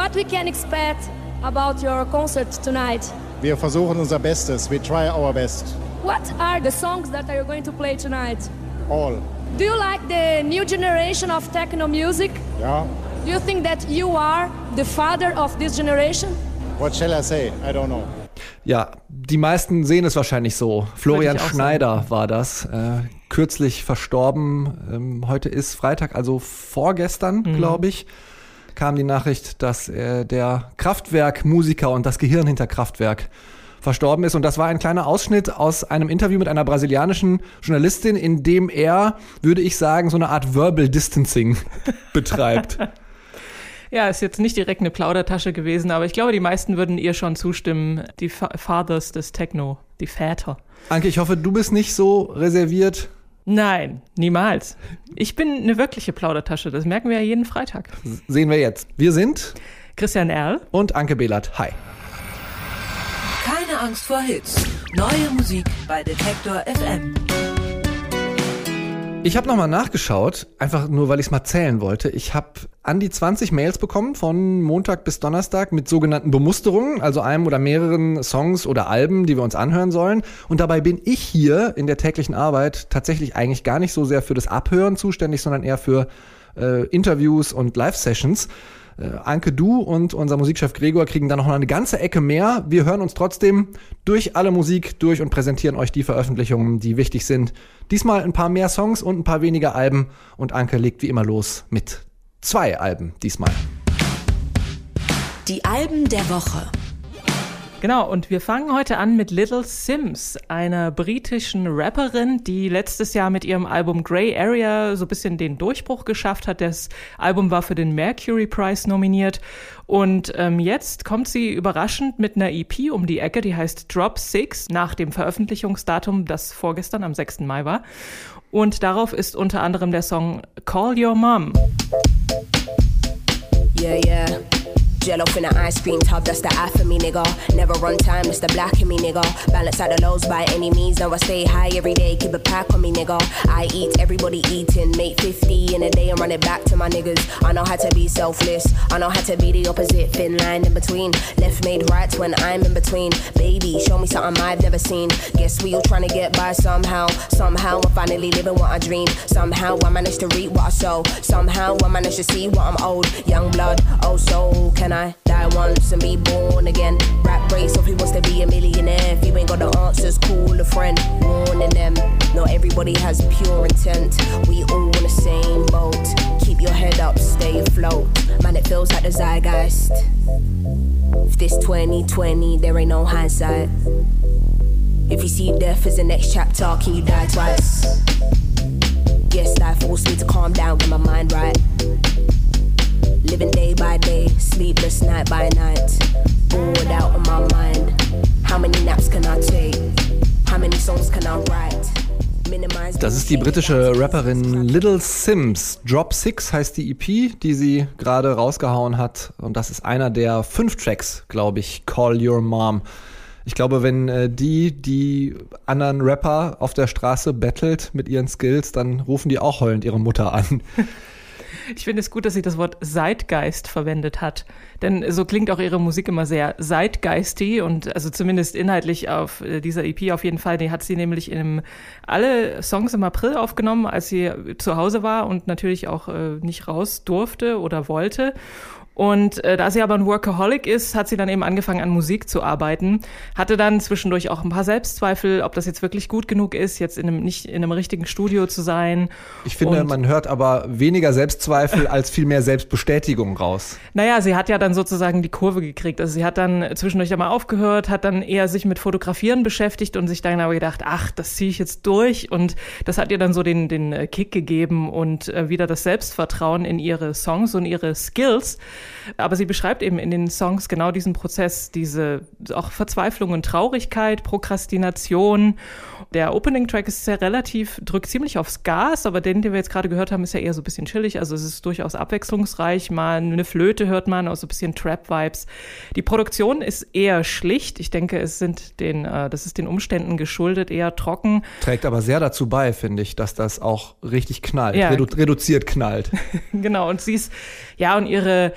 what we can expect about your concert tonight. Wir versuchen unser Bestes. We try our best. What are the songs that are you going to play tonight? All. Do you like the new generation of techno music? Ja. Do you think that you are the father of this generation? What shall I say? I don't know. Ja, die meisten sehen es wahrscheinlich so. Florian Schneider sagen. war das. Äh, kürzlich verstorben. Ähm, heute ist Freitag, also vorgestern, mhm. glaube ich, kam die Nachricht, dass äh, der Kraftwerk-Musiker und das Gehirn hinter Kraftwerk verstorben ist. Und das war ein kleiner Ausschnitt aus einem Interview mit einer brasilianischen Journalistin, in dem er, würde ich sagen, so eine Art Verbal Distancing betreibt. Ja, ist jetzt nicht direkt eine Plaudertasche gewesen, aber ich glaube, die meisten würden ihr schon zustimmen. Die Fathers des Techno, die Väter. Anke, ich hoffe, du bist nicht so reserviert. Nein, niemals. Ich bin eine wirkliche Plaudertasche. Das merken wir ja jeden Freitag. Sehen wir jetzt. Wir sind Christian Erl und Anke Behlert. Hi. Keine Angst vor Hits. Neue Musik bei Detektor FM. Ich habe nochmal nachgeschaut, einfach nur, weil ich es mal zählen wollte. Ich habe an die 20 Mails bekommen von Montag bis Donnerstag mit sogenannten Bemusterungen, also einem oder mehreren Songs oder Alben, die wir uns anhören sollen. Und dabei bin ich hier in der täglichen Arbeit tatsächlich eigentlich gar nicht so sehr für das Abhören zuständig, sondern eher für äh, Interviews und Live-Sessions. Äh, Anke, du und unser Musikchef Gregor kriegen dann noch eine ganze Ecke mehr. Wir hören uns trotzdem durch alle Musik durch und präsentieren euch die Veröffentlichungen, die wichtig sind. Diesmal ein paar mehr Songs und ein paar weniger Alben. Und Anke legt wie immer los mit zwei Alben diesmal. Die Alben der Woche. Genau, und wir fangen heute an mit Little Sims, einer britischen Rapperin, die letztes Jahr mit ihrem Album Grey Area so ein bisschen den Durchbruch geschafft hat. Das Album war für den Mercury Prize nominiert. Und ähm, jetzt kommt sie überraschend mit einer EP um die Ecke, die heißt Drop Six, nach dem Veröffentlichungsdatum, das vorgestern am 6. Mai war. Und darauf ist unter anderem der Song Call Your Mom. Yeah, yeah. Jello in the ice cream tub, that's the eye for me, nigga. Never run time, it's the black in me, nigga. Balance out the lows by any means. Now I stay high every day, keep a pack on me, nigga. I eat, everybody eating. Make 50 in a day and run it back to my niggas. I know how to be selfless. I know how to be the opposite, thin line in between. Left made right when I'm in between. Baby, show me something I've never seen. Guess we all trying to get by somehow. Somehow I'm finally living what I dream. Somehow I managed to reap what I sow. Somehow I managed to see what I'm owed. Young blood, oh so can I die once and be born again? Rap race of who wants to be a millionaire. If you ain't got the answers, call a friend. Warning them, not everybody has pure intent. We all in the same boat. Keep your head up, stay afloat. Man, it feels like the zeitgeist. If this 2020, there ain't no hindsight. If you see death as the next chapter, can you die twice? Yes, life forced me to calm down, get my mind right. Living day by day, sleepless night by night. Bored out of my mind. How many naps can I take? How many songs can I write? Das ist die britische Rapperin Little Sims. Drop Six heißt die EP, die sie gerade rausgehauen hat. Und das ist einer der fünf Tracks, glaube ich. Call Your Mom. Ich glaube, wenn äh, die die anderen Rapper auf der Straße battelt mit ihren Skills, dann rufen die auch heulend ihre Mutter an. Ich finde es gut, dass sie das Wort Zeitgeist verwendet hat. Denn so klingt auch ihre Musik immer sehr zeitgeistig und also zumindest inhaltlich auf äh, dieser EP auf jeden Fall. Die hat sie nämlich im, alle Songs im April aufgenommen, als sie zu Hause war und natürlich auch äh, nicht raus durfte oder wollte. Und äh, da sie aber ein Workaholic ist, hat sie dann eben angefangen, an Musik zu arbeiten. Hatte dann zwischendurch auch ein paar Selbstzweifel, ob das jetzt wirklich gut genug ist, jetzt in einem, nicht in einem richtigen Studio zu sein. Ich finde, Und, man hört aber weniger Selbstzweifel als viel mehr Selbstbestätigung raus. Naja, sie hat ja dann sozusagen die Kurve gekriegt. Also sie hat dann zwischendurch einmal aufgehört, hat dann eher sich mit Fotografieren beschäftigt und sich dann aber gedacht, ach, das ziehe ich jetzt durch. Und das hat ihr dann so den, den Kick gegeben und äh, wieder das Selbstvertrauen in ihre Songs und ihre Skills. Aber sie beschreibt eben in den Songs genau diesen Prozess, diese auch Verzweiflung und Traurigkeit, Prokrastination. Der Opening-Track ist ja relativ, drückt ziemlich aufs Gas, aber den, den wir jetzt gerade gehört haben, ist ja eher so ein bisschen chillig. Also es ist durchaus abwechslungsreich. Mal eine Flöte hört man, auch so ein bisschen Trap-Vibes. Die Produktion ist eher schlicht. Ich denke, es sind den, äh, das ist den Umständen geschuldet, eher trocken. Trägt aber sehr dazu bei, finde ich, dass das auch richtig knallt, ja. redu reduziert knallt. genau, und sie ist, ja, und ihre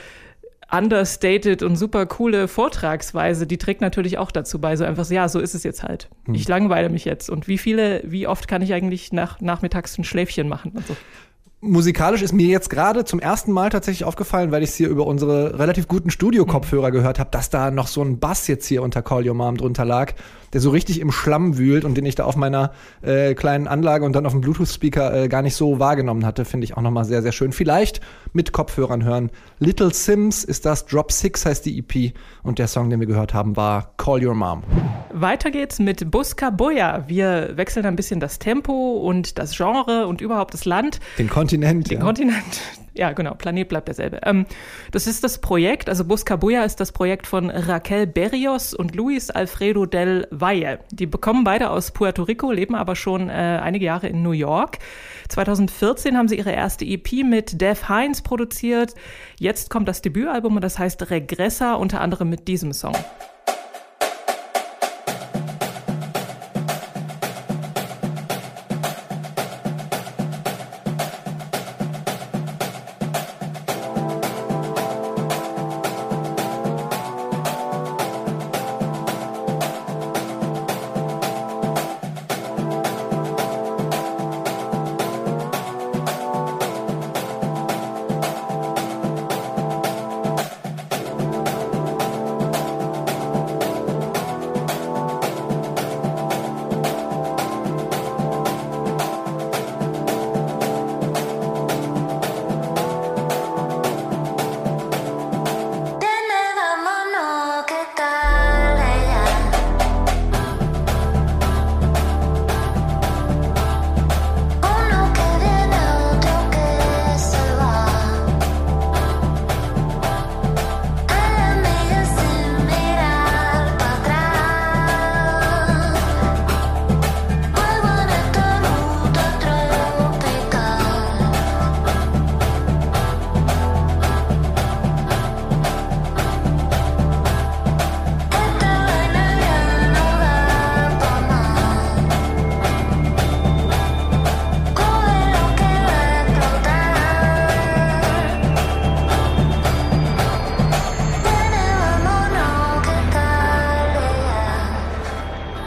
understated und super coole Vortragsweise, die trägt natürlich auch dazu bei, so einfach ja, so ist es jetzt halt. Hm. Ich langweile mich jetzt. Und wie viele, wie oft kann ich eigentlich nach, nachmittags ein Schläfchen machen und so. Musikalisch ist mir jetzt gerade zum ersten Mal tatsächlich aufgefallen, weil ich es hier über unsere relativ guten Studio-Kopfhörer gehört habe, dass da noch so ein Bass jetzt hier unter Call Your Mom drunter lag, der so richtig im Schlamm wühlt und den ich da auf meiner äh, kleinen Anlage und dann auf dem Bluetooth-Speaker äh, gar nicht so wahrgenommen hatte, finde ich auch nochmal sehr, sehr schön. Vielleicht mit Kopfhörern hören. Little Sims ist das, Drop Six heißt die EP und der Song, den wir gehört haben, war Call Your Mom. Weiter geht's mit Busca Boya. Wir wechseln ein bisschen das Tempo und das Genre und überhaupt das Land. Den Kontinent. Den ja. Kontinent. Ja, genau, Planet bleibt derselbe. Ähm, das ist das Projekt, also Buscabuya ist das Projekt von Raquel Berrios und Luis Alfredo del Valle. Die bekommen beide aus Puerto Rico, leben aber schon äh, einige Jahre in New York. 2014 haben sie ihre erste EP mit Dev Hines produziert. Jetzt kommt das Debütalbum und das heißt Regressa, unter anderem mit diesem Song.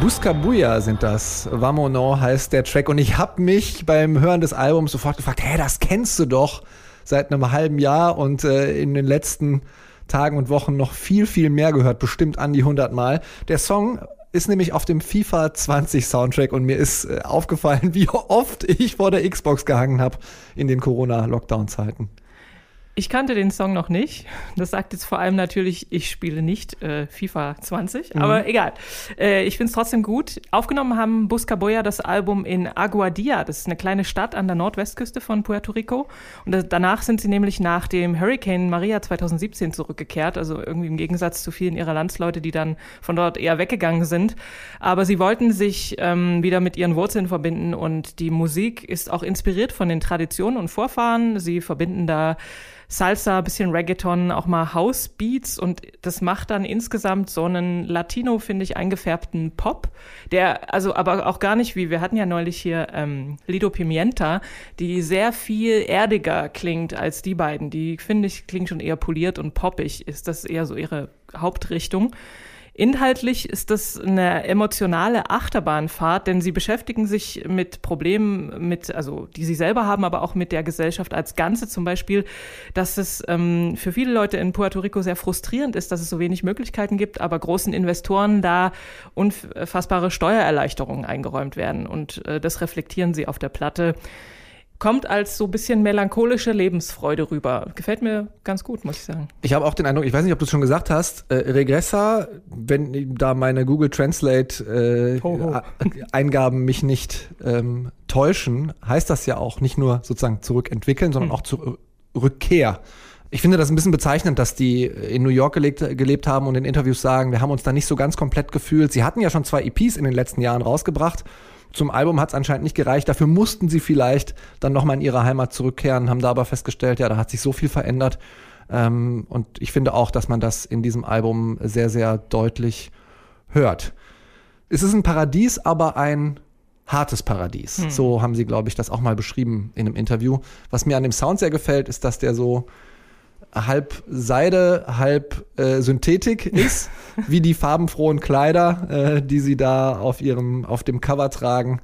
Buscabuya sind das. Vamono heißt der Track. Und ich habe mich beim Hören des Albums sofort gefragt, hä, das kennst du doch seit einem halben Jahr und äh, in den letzten Tagen und Wochen noch viel, viel mehr gehört. Bestimmt an die 100 Mal. Der Song ist nämlich auf dem FIFA 20 Soundtrack und mir ist äh, aufgefallen, wie oft ich vor der Xbox gehangen habe in den Corona-Lockdown-Zeiten. Ich kannte den Song noch nicht. Das sagt jetzt vor allem natürlich, ich spiele nicht äh, FIFA 20, aber egal. Äh, ich finde es trotzdem gut. Aufgenommen haben Buscaboya das Album in Aguadilla. Das ist eine kleine Stadt an der Nordwestküste von Puerto Rico. Und das, danach sind sie nämlich nach dem Hurricane Maria 2017 zurückgekehrt. Also irgendwie im Gegensatz zu vielen ihrer Landsleute, die dann von dort eher weggegangen sind. Aber sie wollten sich ähm, wieder mit ihren Wurzeln verbinden und die Musik ist auch inspiriert von den Traditionen und Vorfahren. Sie verbinden da Salsa, bisschen Reggaeton, auch mal House Beats und das macht dann insgesamt so einen Latino, finde ich, eingefärbten Pop, der also aber auch gar nicht wie, wir hatten ja neulich hier ähm, Lido Pimienta, die sehr viel erdiger klingt als die beiden. Die, finde ich, klingt schon eher poliert und poppig, ist das eher so ihre Hauptrichtung. Inhaltlich ist das eine emotionale Achterbahnfahrt, denn sie beschäftigen sich mit Problemen, mit, also die sie selber haben, aber auch mit der Gesellschaft als Ganze. Zum Beispiel, dass es ähm, für viele Leute in Puerto Rico sehr frustrierend ist, dass es so wenig Möglichkeiten gibt, aber großen Investoren da unfassbare Steuererleichterungen eingeräumt werden. Und äh, das reflektieren sie auf der Platte kommt als so ein bisschen melancholische Lebensfreude rüber. Gefällt mir ganz gut, muss ich sagen. Ich habe auch den Eindruck, ich weiß nicht, ob du es schon gesagt hast, äh, Regressa, wenn da meine Google Translate äh, Ho, ho. A- Eingaben mich nicht ähm, täuschen, heißt das ja auch nicht nur sozusagen zurückentwickeln, sondern auch zur Rückkehr. Ich finde das ein bisschen bezeichnend, dass die in New York gelebt, gelebt haben und in Interviews sagen, wir haben uns da nicht so ganz komplett gefühlt. Sie hatten ja schon zwei EPs in den letzten Jahren rausgebracht. Zum Album hat es anscheinend nicht gereicht. Dafür mussten sie vielleicht dann nochmal in ihre Heimat zurückkehren, haben da aber festgestellt, ja, da hat sich so viel verändert. Ähm, und ich finde auch, dass man das in diesem Album sehr, sehr deutlich hört. Es ist ein Paradies, aber ein hartes Paradies. So haben sie, glaube ich, das auch mal beschrieben in einem Interview. Was mir an dem Sound sehr gefällt, ist, dass der so halb Seide, halb äh, Synthetik ist, wie die farbenfrohen Kleider, äh, die sie da auf ihrem, auf dem Cover tragen.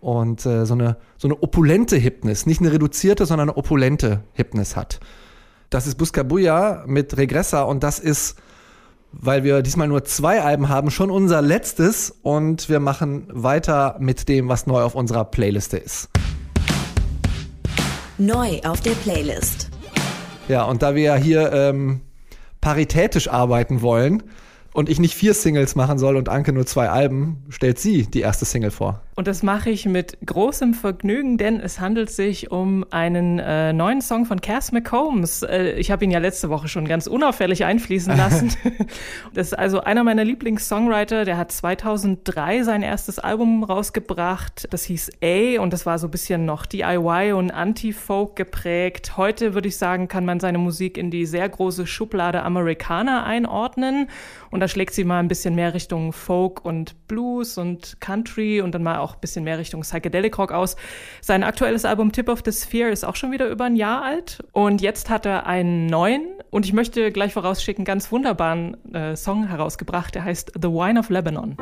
Und äh, so, eine, so eine opulente Hypnis, nicht eine reduzierte, sondern eine opulente Hypnis hat. Das ist Buscabuya mit Regressa und das ist, weil wir diesmal nur zwei Alben haben, schon unser letztes und wir machen weiter mit dem, was neu auf unserer Playliste ist. Neu auf der Playlist. Ja, und da wir ja hier ähm, paritätisch arbeiten wollen und ich nicht vier Singles machen soll und Anke nur zwei Alben, stellt sie die erste Single vor. Und das mache ich mit großem Vergnügen, denn es handelt sich um einen äh, neuen Song von Cass McCombs. Äh, ich habe ihn ja letzte Woche schon ganz unauffällig einfließen lassen. das ist also einer meiner Lieblings-Songwriter. Der hat 2003 sein erstes Album rausgebracht. Das hieß A und das war so ein bisschen noch DIY und Anti-Folk geprägt. Heute würde ich sagen, kann man seine Musik in die sehr große Schublade Amerikaner einordnen. Und da schlägt sie mal ein bisschen mehr Richtung Folk und Blues und Country und dann mal auch ein bisschen mehr Richtung Psychedelic Rock aus. Sein aktuelles Album Tip of the Sphere ist auch schon wieder über ein Jahr alt und jetzt hat er einen neuen und ich möchte gleich vorausschicken, ganz wunderbaren äh, Song herausgebracht, der heißt The Wine of Lebanon.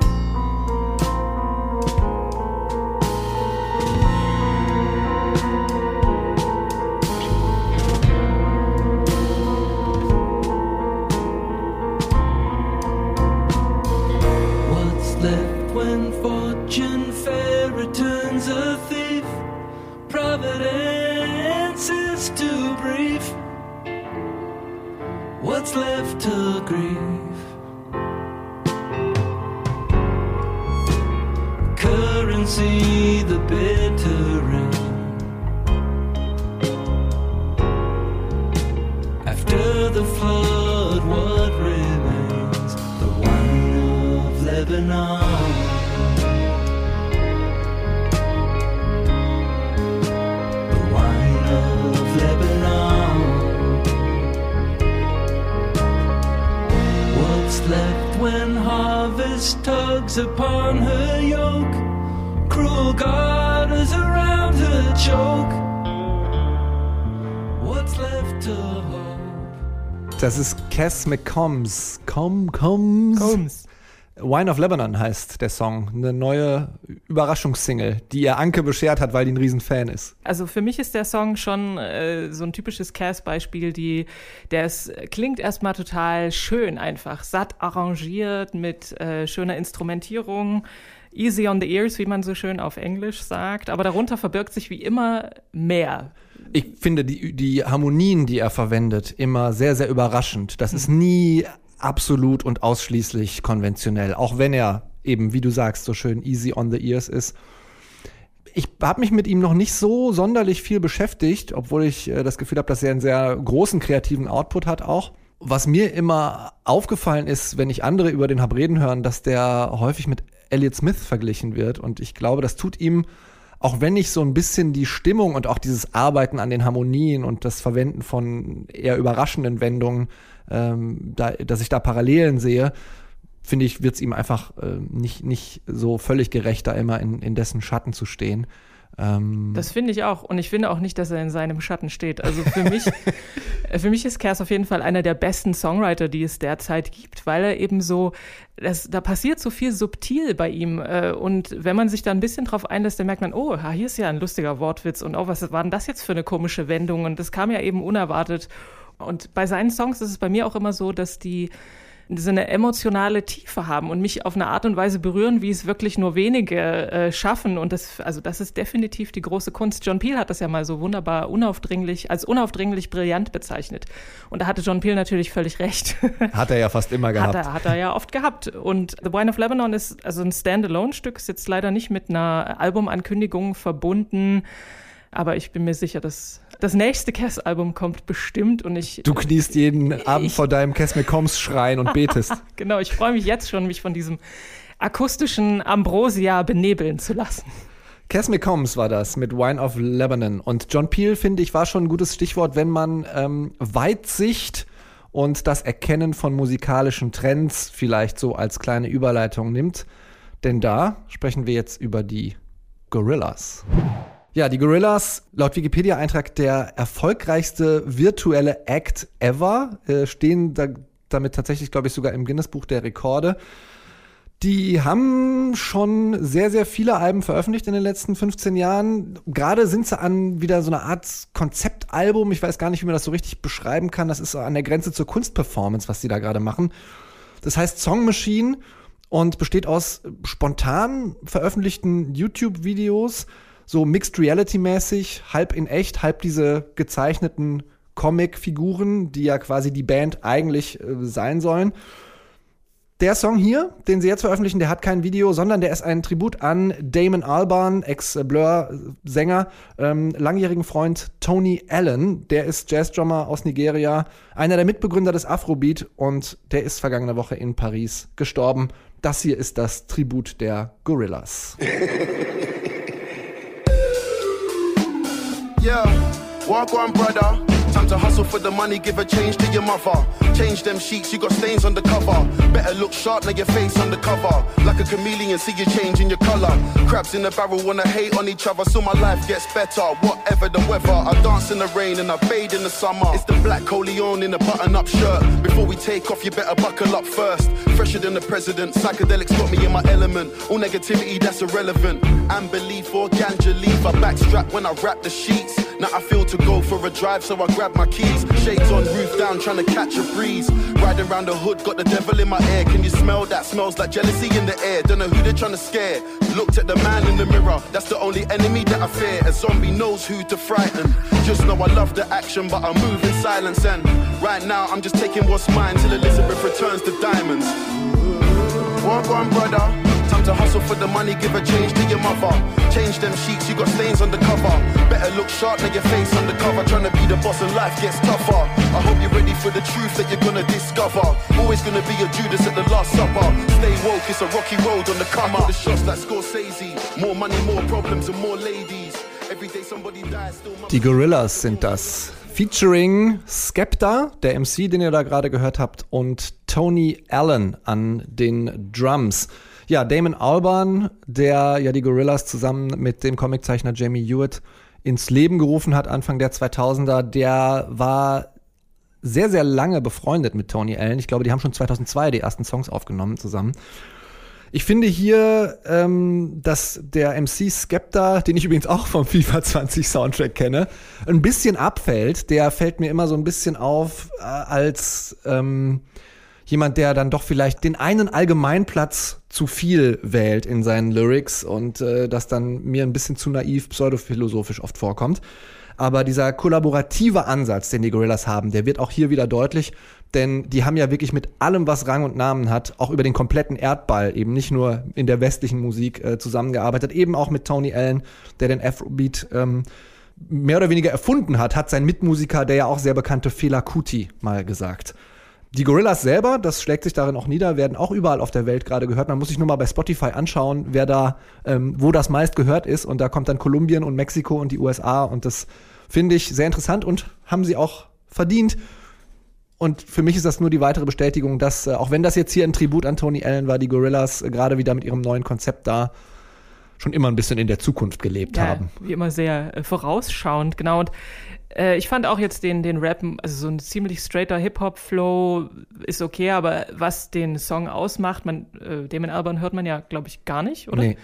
Harvest tugs upon her yoke? Cruel garters around her choke. What's left to hope? Das ist Cass McCombs. Com, coms. Combs. Wine of Lebanon heißt der Song. Eine neue Überraschungssingle, die ihr Anke beschert hat, weil die ein Riesenfan ist. Also für mich ist der Song schon äh, so ein typisches Cass-Beispiel, die, der ist, klingt erstmal total schön einfach, satt arrangiert mit äh, schöner Instrumentierung, easy on the ears, wie man so schön auf Englisch sagt, aber darunter verbirgt sich wie immer mehr. Ich finde die, die Harmonien, die er verwendet, immer sehr, sehr überraschend. Das ist nie absolut und ausschließlich konventionell, auch wenn er eben, wie du sagst, so schön easy on the ears ist. Ich habe mich mit ihm noch nicht so sonderlich viel beschäftigt, obwohl ich äh, das Gefühl habe, dass er einen sehr großen kreativen Output hat auch. Was mir immer aufgefallen ist, wenn ich andere über den hab reden hören, dass der häufig mit Elliott Smith verglichen wird. Und ich glaube, das tut ihm, auch wenn ich so ein bisschen die Stimmung und auch dieses Arbeiten an den Harmonien und das Verwenden von eher überraschenden Wendungen, ähm, da, dass ich da Parallelen sehe, finde ich, wird es ihm einfach äh, nicht, nicht so völlig gerecht, da immer in, in dessen Schatten zu stehen. Ähm, Das finde ich auch. Und ich finde auch nicht, dass er in seinem Schatten steht. Also für mich, äh, für mich ist Kers auf jeden Fall einer der besten Songwriter, die es derzeit gibt, weil er eben so, das, da passiert so viel subtil bei ihm. äh, Und wenn man sich da ein bisschen drauf einlässt, dann merkt man, oh, hier ist ja ein lustiger Wortwitz und oh, was war denn das jetzt für eine komische Wendung? Und das kam ja eben unerwartet. Und bei seinen Songs ist es bei mir auch immer so, dass die so eine emotionale Tiefe haben und mich auf eine Art und Weise berühren, wie es wirklich nur wenige äh, schaffen. Und das, also das ist definitiv die große Kunst. John Peel hat das ja mal so wunderbar unaufdringlich, als unaufdringlich brillant bezeichnet. Und da hatte John Peel natürlich völlig recht. hat er ja fast immer gehabt. Hat er, hat er ja oft gehabt. Und The Wine of Lebanon ist also ein Standalone-Stück, ist jetzt leider nicht mit einer Albumankündigung verbunden. Aber ich bin mir sicher, dass das nächste Cass-Album kommt bestimmt und ich. Du kniest jeden Abend Ich- vor deinem Cass McCombs Schrein und betest. Genau, ich freue mich jetzt schon, mich von diesem akustischen Ambrosia benebeln zu lassen. Cass McCombs war das mit Wine of Lebanon. Und John Peel, finde ich, war schon ein gutes Stichwort, wenn man ähm, Weitsicht und das Erkennen von musikalischen Trends vielleicht so als kleine Überleitung nimmt. Denn da sprechen wir jetzt über die Gorillas. Ja, die Gorillas, laut Wikipedia-Eintrag der erfolgreichste virtuelle Act ever, äh, stehen da, damit tatsächlich, glaube ich, sogar im Guinness-Buch der Rekorde. Die haben schon sehr, sehr viele Alben veröffentlicht in den letzten 15 Jahren. Gerade sind sie an wieder so einer Art Konzeptalbum. Ich weiß gar nicht, wie man das so richtig beschreiben kann. Das ist an der Grenze zur Kunstperformance, was sie da gerade machen. Das heißt Song Machine und besteht aus spontan veröffentlichten YouTube-Videos, so Mixed Reality-mäßig, halb in echt, halb diese gezeichneten Comic-Figuren, die ja quasi die Band eigentlich äh, sein sollen. Der Song hier, den sie jetzt veröffentlichen, der hat kein Video, sondern der ist ein Tribut an Damon Albarn, Ex-Blur-Sänger, ähm, langjährigen Freund Tony Allen. Der ist Jazzdrummer aus Nigeria, einer der Mitbegründer des Afrobeat und der ist vergangene Woche in Paris gestorben. Das hier ist das Tribut der Gorillas. Yeah, walk on, brother. Time to hustle for the money, give a change to your mother. Change them sheets, you got stains on the cover. Better look sharp, now your face on the cover. Like a chameleon, see you changing your color. Crabs in the barrel wanna hate on each other, so my life gets better. Whatever the weather, I dance in the rain and I bathe in the summer. It's the black Coleon in a button up shirt. Before we take off, you better buckle up first. Fresher than the president, psychedelics got me in my element. All negativity, that's irrelevant. And belief or ganja leaf, I backstrap when I wrap the sheets. Now I feel to go for a drive, so I grab my keys. Shades on, roof down, trying to catch a breeze. Riding around the hood, got the devil in my ear. Can you smell that? Smells like jealousy in the air. Don't know who they're trying to scare. Looked at the man in the mirror, that's the only enemy that I fear. A zombie knows who to frighten. Just know I love the action, but I move in silence. And right now, I'm just taking what's mine till Elizabeth returns the diamonds. Walk on, brother. Time to hustle for the money, give a change to your mother. Change them sheets, you got stains on the cover. Look sharp, now your face on the cover. Trying to be the boss and life gets tougher. I hope you're ready for the truth that you're gonna discover. Always gonna be a Judas at the Last Supper. Stay woke, it's a rocky road on the come up. The shots like Scorsese. More money, more problems, and more ladies. Die Gorillas sind das. Featuring Skepta, der MC, den ihr da gerade gehört habt, und Tony Allen an den Drums. Ja, Damon Albarn, der ja die Gorillas zusammen mit dem Comiczeichner Jamie Hewitt ins Leben gerufen hat, Anfang der 2000er, der war sehr, sehr lange befreundet mit Tony Allen. Ich glaube, die haben schon 2002 die ersten Songs aufgenommen zusammen. Ich finde hier, ähm, dass der MC Skepta, den ich übrigens auch vom FIFA 20 Soundtrack kenne, ein bisschen abfällt. Der fällt mir immer so ein bisschen auf äh, als ähm, jemand, der dann doch vielleicht den einen Allgemeinplatz zu viel wählt in seinen Lyrics und äh, das dann mir ein bisschen zu naiv pseudophilosophisch oft vorkommt. Aber dieser kollaborative Ansatz, den die Gorillas haben, der wird auch hier wieder deutlich, denn die haben ja wirklich mit allem, was Rang und Namen hat, auch über den kompletten Erdball, eben nicht nur in der westlichen Musik äh, zusammengearbeitet, eben auch mit Tony Allen, der den Afrobeat ähm, mehr oder weniger erfunden hat, hat sein Mitmusiker, der ja auch sehr bekannte Fela Kuti, mal gesagt. Die Gorillas selber, das schlägt sich darin auch nieder, werden auch überall auf der Welt gerade gehört. Man muss sich nur mal bei Spotify anschauen, wer da, ähm, wo das meist gehört ist. Und da kommt dann Kolumbien und Mexiko und die USA. Und das finde ich sehr interessant und haben sie auch verdient. Und für mich ist das nur die weitere Bestätigung, dass, äh, auch wenn das jetzt hier ein Tribut an Tony Allen war, die Gorillas äh, gerade wieder mit ihrem neuen Konzept da schon immer ein bisschen in der Zukunft gelebt Ja, haben. wie immer sehr äh, vorausschauend, genau. Und äh, ich fand auch jetzt den, den Rap, also so ein ziemlich straighter Hip-Hop-Flow ist okay, aber was den Song ausmacht, man, äh, Damon Albarn hört man ja, glaube ich, gar nicht, oder? Nee.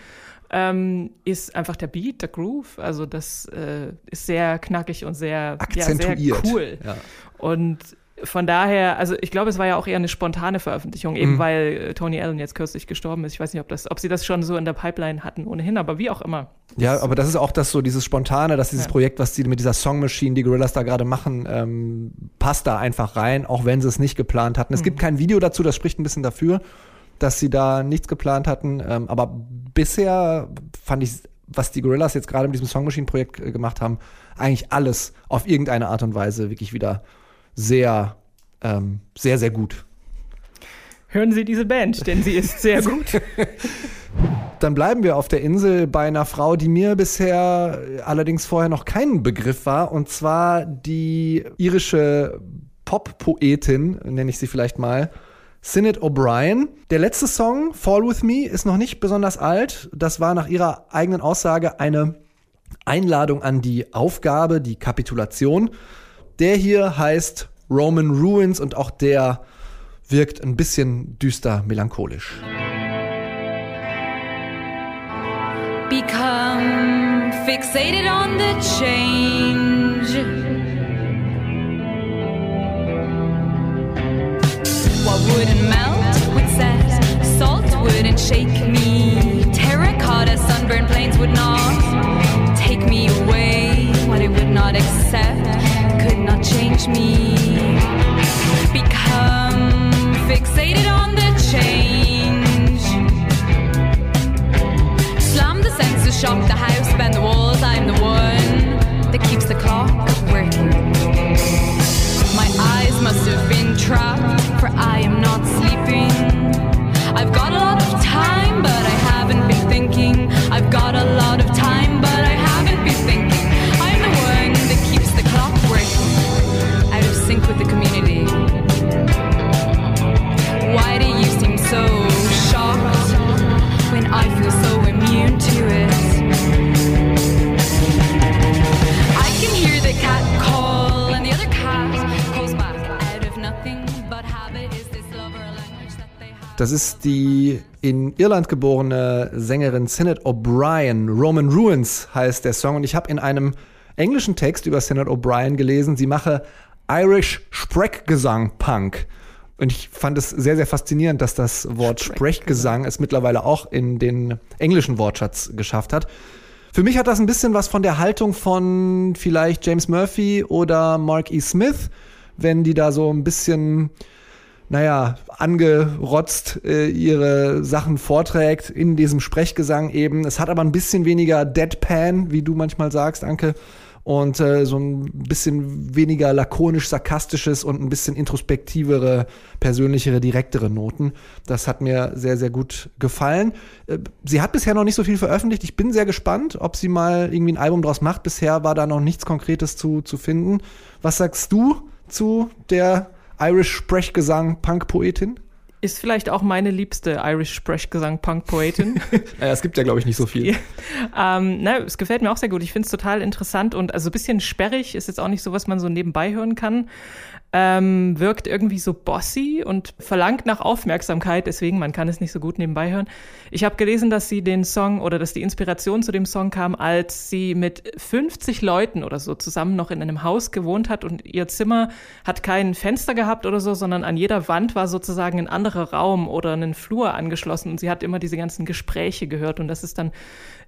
Ähm, ist einfach der Beat, der Groove. Also das äh, ist sehr knackig und sehr, ja, Akzentuiert. sehr cool. Ja. Und von daher, also ich glaube, es war ja auch eher eine spontane Veröffentlichung, eben Mhm. weil äh, Tony Allen jetzt kürzlich gestorben ist. Ich weiß nicht, ob, das, ob sie das schon so in der Pipeline hatten ohnehin, aber wie auch immer. Ja, aber das ist auch das so, dieses Spontane, dass dieses Ja. Projekt, was die mit dieser Song Machine, die Gorillas da gerade machen, ähm, passt da einfach rein, auch wenn sie es nicht geplant hatten. Es gibt kein Video dazu, das spricht ein bisschen dafür, dass sie da nichts geplant hatten. Ähm, aber bisher fand ich, was die Gorillas jetzt gerade mit diesem Song Machine Projekt äh, gemacht haben, eigentlich alles auf irgendeine Art und Weise wirklich wieder sehr, ähm, sehr, sehr gut. Hören Sie diese Band, denn sie ist sehr gut. Dann bleiben wir auf der Insel bei einer Frau, die mir bisher allerdings vorher noch kein Begriff war, und zwar die irische Pop-Poetin, nenne ich sie vielleicht mal, Sinead O'Brien. Der letzte Song, Fall With Me, ist noch nicht besonders alt. Das war nach ihrer eigenen Aussage eine Einladung an die Aufgabe, die Kapitulation. Der hier heißt Roman Ruins und auch der wirkt ein bisschen düster melancholisch. become fixated on the change. What wouldn't melt would set, salt wouldn't shake me. Terracotta sunburned plains would not take me away. What it would not accept not change me. Become fixated on the change. Slam the census shop, the house, bend the walls. I'm the one Das ist die in Irland geborene Sängerin Sinead O'Brien. Roman Ruins heißt der Song und ich habe in einem englischen Text über Sinead O'Brien gelesen, sie mache Irish Sprechgesang Punk. Und ich fand es sehr, sehr faszinierend, dass das Wort Sprechgesang es mittlerweile auch in den englischen Wortschatz geschafft hat. Für mich hat das ein bisschen was von der Haltung von vielleicht James Murphy oder Mark E. Smith, wenn die da so ein bisschen naja, angerotzt äh, ihre Sachen vorträgt in diesem Sprechgesang eben. Es hat aber ein bisschen weniger Deadpan, wie du manchmal sagst, Anke. Und äh, so ein bisschen weniger lakonisch-sarkastisches und ein bisschen introspektivere, persönlichere, direktere Noten. Das hat mir sehr, sehr gut gefallen. Äh, sie hat bisher noch nicht so viel veröffentlicht. Ich bin sehr gespannt, ob sie mal irgendwie ein Album draus macht. Bisher war da noch nichts Konkretes zu, zu finden. Was sagst du zu der Irish Sprechgesang Punk Poetin? Ist vielleicht auch meine liebste Irish Sprechgesang Punk Poetin. Naja, es gibt ja, glaube ich, nicht so viel. ähm, na, es gefällt mir auch sehr gut. Ich finde es total interessant und also ein bisschen sperrig. Ist jetzt auch nicht so, was man so nebenbei hören kann. Ähm, wirkt irgendwie so bossy und verlangt nach Aufmerksamkeit, deswegen man kann es nicht so gut nebenbei hören. Ich habe gelesen, dass sie den Song oder dass die Inspiration zu dem Song kam, als sie mit 50 Leuten oder so zusammen noch in einem Haus gewohnt hat und ihr Zimmer hat kein Fenster gehabt oder so, sondern an jeder Wand war sozusagen ein anderer Raum oder ein Flur angeschlossen und sie hat immer diese ganzen Gespräche gehört und das ist dann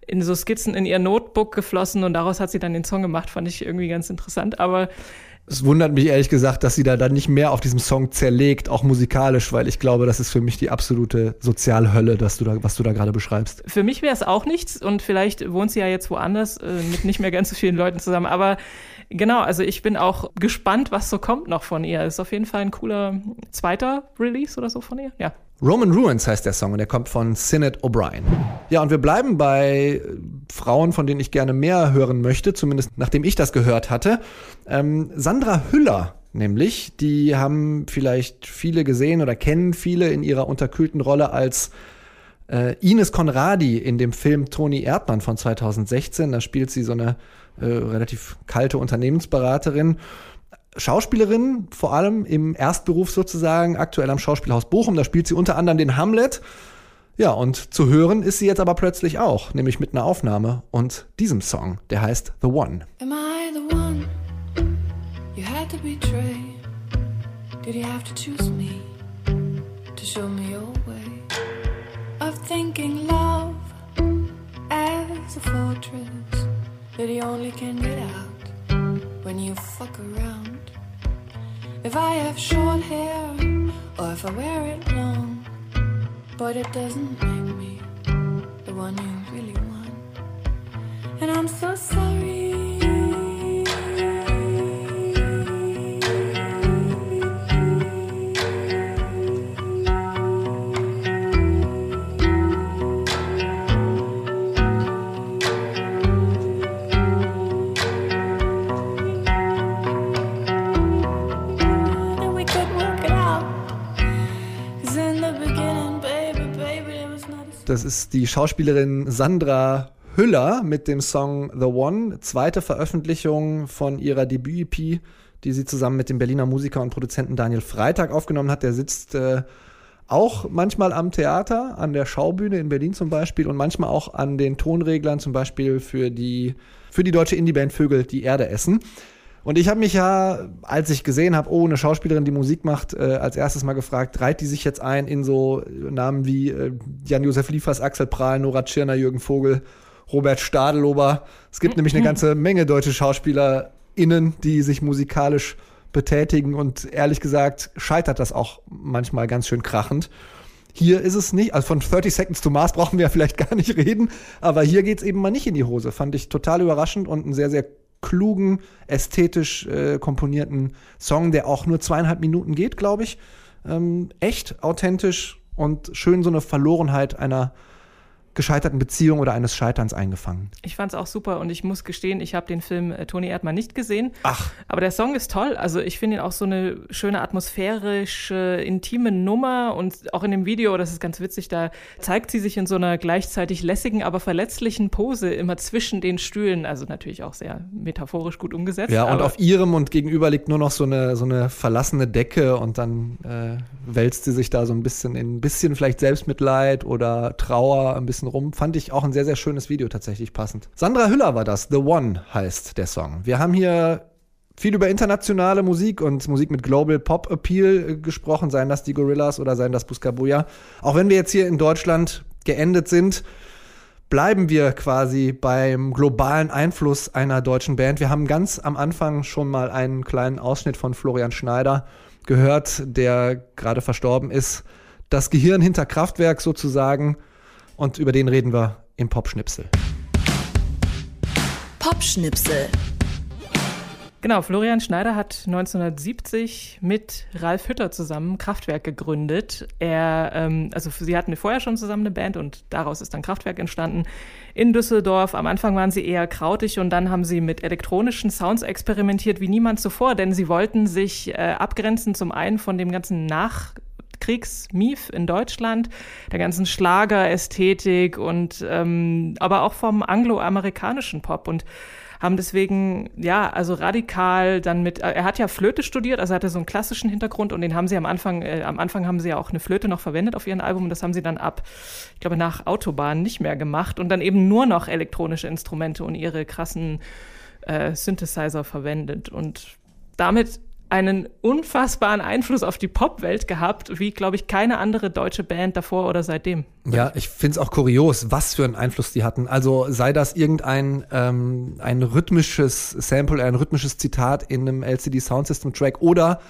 in so Skizzen in ihr Notebook geflossen und daraus hat sie dann den Song gemacht, fand ich irgendwie ganz interessant, aber Es wundert mich ehrlich gesagt, dass sie da dann nicht mehr auf diesem Song zerlegt, auch musikalisch, weil ich glaube, das ist für mich die absolute Sozialhölle, dass du da, was du da gerade beschreibst. Für mich wäre es auch nichts und vielleicht wohnt sie ja jetzt woanders äh, mit nicht mehr ganz so vielen Leuten zusammen. Aber genau, also ich bin auch gespannt, was so kommt noch von ihr. Ist auf jeden Fall ein cooler zweiter Release oder so von ihr. Ja. Roman Ruins heißt der Song und der kommt von Sinead O'Brien. Ja, und wir bleiben bei äh, Frauen, von denen ich gerne mehr hören möchte, zumindest nachdem ich das gehört hatte. Ähm, Sandra Hüller nämlich, die haben vielleicht viele gesehen oder kennen viele in ihrer unterkühlten Rolle als äh, Ines Conradi in dem Film Toni Erdmann von 2016. Da spielt sie so eine äh, relativ kalte Unternehmensberaterin. Schauspielerin, vor allem im Erstberuf sozusagen, aktuell am Schauspielhaus Bochum. Da spielt sie unter anderem den Hamlet. Ja, und zu hören ist sie jetzt aber plötzlich auch, nämlich mit einer Aufnahme und diesem Song, der heißt The One. Am I the one you had to betray? Did you have to choose me to show me your way of thinking love as a fortress that you only can get out when you fuck around? If I have short hair or if I wear it long, but it doesn't make me the one you really want. And I'm so sorry. Das ist die Schauspielerin Sandra Hüller mit dem Song The One, zweite Veröffentlichung von ihrer Debüt-EP, die sie zusammen mit dem Berliner Musiker und Produzenten Daniel Freitag aufgenommen hat. Der sitzt äh, auch manchmal am Theater, an der Schaubühne in Berlin zum Beispiel und manchmal auch an den Tonreglern, zum Beispiel für die, für die deutsche Indie-Band Vögel, die Erde essen. Und ich habe mich ja, als ich gesehen habe, oh, eine Schauspielerin, die Musik macht, äh, als erstes mal gefragt, reiht die sich jetzt ein in so Namen wie äh, Jan-Josef Liefers, Axel Prahl, Nora Tschirner, Jürgen Vogel, Robert Stadelober. Es gibt nämlich eine ganze Menge deutsche SchauspielerInnen, die sich musikalisch betätigen und ehrlich gesagt scheitert das auch manchmal ganz schön krachend. Hier ist es nicht, also von 30 Seconds to Mars brauchen wir ja vielleicht gar nicht reden, aber hier geht's eben mal nicht in die Hose. Fand ich total überraschend und einen sehr, sehr klugen, ästhetisch äh, komponierten Song, der auch nur zweieinhalb Minuten geht, glaube ich. Ähm, echt, authentisch und schön so eine Verlorenheit einer gescheiterten Beziehung oder eines Scheiterns eingefangen. Ich fand es auch super und ich muss gestehen, ich habe den Film äh, Toni Erdmann nicht gesehen. Ach. Aber der Song ist toll. Also ich finde ihn auch so eine schöne atmosphärische, intime Nummer und auch in dem Video, das ist ganz witzig, da zeigt sie sich in so einer gleichzeitig lässigen, aber verletzlichen Pose immer zwischen den Stühlen. Also natürlich auch sehr metaphorisch gut umgesetzt. Ja, und auf ihrem und gegenüber liegt nur noch so eine, so eine verlassene Decke und dann äh, wälzt sie sich da so ein bisschen in ein bisschen vielleicht Selbstmitleid oder Trauer ein bisschen rum. Fand ich auch ein sehr, sehr schönes Video tatsächlich passend. Sandra Hüller war das. The One heißt der Song. Wir haben hier viel über internationale Musik und Musik mit Global Pop Appeal äh, gesprochen, seien das die Gorillas oder seien das Buscabuya. Auch wenn wir jetzt hier in Deutschland geendet sind, bleiben wir quasi beim globalen Einfluss einer deutschen Band. Wir haben ganz am Anfang schon mal einen kleinen Ausschnitt von Florian Schneider gehört, der gerade verstorben ist. Das Gehirn hinter Kraftwerk sozusagen. Und über den reden wir im Popschnipsel. Popschnipsel. Genau, Florian Schneider hat 1970 mit Ralf Hütter zusammen Kraftwerk gegründet. Er, ähm, also sie hatten vorher schon zusammen eine Band und daraus ist dann Kraftwerk entstanden. In Düsseldorf, am Anfang waren sie eher krautig und dann haben sie mit elektronischen Sounds experimentiert wie niemand zuvor, denn sie wollten sich äh, abgrenzen zum einen von dem ganzen Nach Kriegsmief in Deutschland, der ganzen Schlagerästhetik und ähm, aber auch vom angloamerikanischen Pop und haben deswegen, ja, also radikal dann mit, er hat ja Flöte studiert, also er hatte so einen klassischen Hintergrund und den haben sie am Anfang, äh, am Anfang haben sie ja auch eine Flöte noch verwendet auf ihren Album und das haben sie dann ab, ich glaube, nach Autobahn nicht mehr gemacht und dann eben nur noch elektronische Instrumente und ihre krassen äh, Synthesizer verwendet und damit einen unfassbaren Einfluss auf die Popwelt gehabt, wie, glaube ich, keine andere deutsche Band davor oder seitdem. Ja, ich finde es auch kurios, was für einen Einfluss die hatten. Also sei das irgendein ähm, ein rhythmisches Sample, ein rhythmisches Zitat in einem LCD Soundsystem Track oder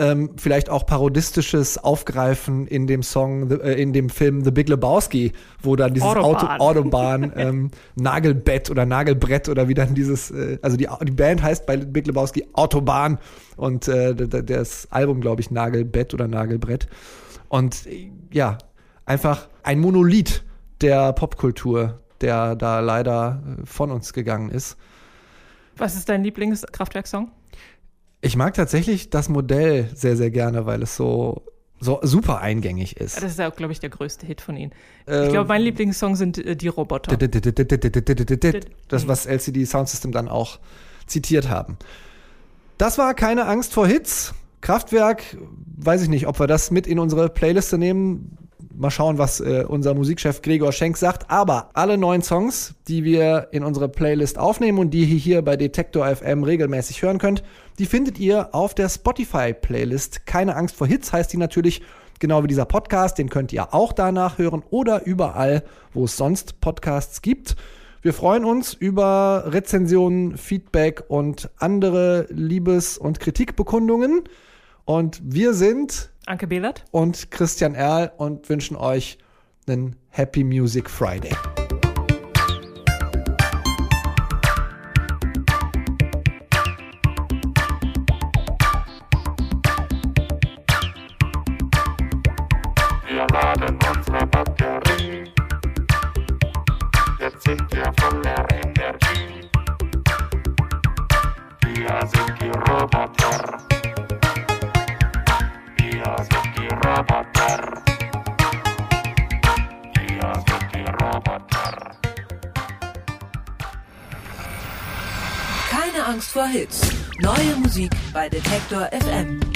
ähm, vielleicht auch parodistisches Aufgreifen in dem Song, äh, in dem Film The Big Lebowski, wo dann dieses Auto, Autobahn. Autobahn, ähm, Nagelbett oder Nagelbrett oder wie dann dieses, äh, also die, die Band heißt bei Big Lebowski Autobahn und äh, das Album, glaube ich, Nagelbett oder Nagelbrett. Und äh, ja, einfach ein Monolith der Popkultur, der da leider äh, von uns gegangen ist. Was ist dein Lieblingskraftwerk-Song? Ich mag tatsächlich das Modell sehr, sehr gerne, weil es so, so super eingängig ist. Das ist ja, glaube ich, der größte Hit von ihnen. Ähm, ich glaube, mein Lieblingssong sind äh, die Roboter. Das, was LCD Soundsystem dann auch zitiert haben. Das war keine Angst vor Hits. Kraftwerk, weiß ich nicht, ob wir das mit in unsere Playliste nehmen. Mal schauen, was äh, unser Musikchef Gregor Schenk sagt. Aber alle neuen Songs, die wir in unsere Playlist aufnehmen und die ihr hier bei Detektor FM regelmäßig hören könnt, die findet ihr auf der Spotify-Playlist. Keine Angst vor Hits heißt die natürlich, genau wie dieser Podcast. Den könnt ihr auch danach hören oder überall, wo es sonst Podcasts gibt. Wir freuen uns über Rezensionen, Feedback und andere Liebes- und Kritikbekundungen. Und wir sind Anke Behlert. und Christian Erl und wünschen euch einen Happy Music Friday. Hits. Neue Musik bei Detektor FM.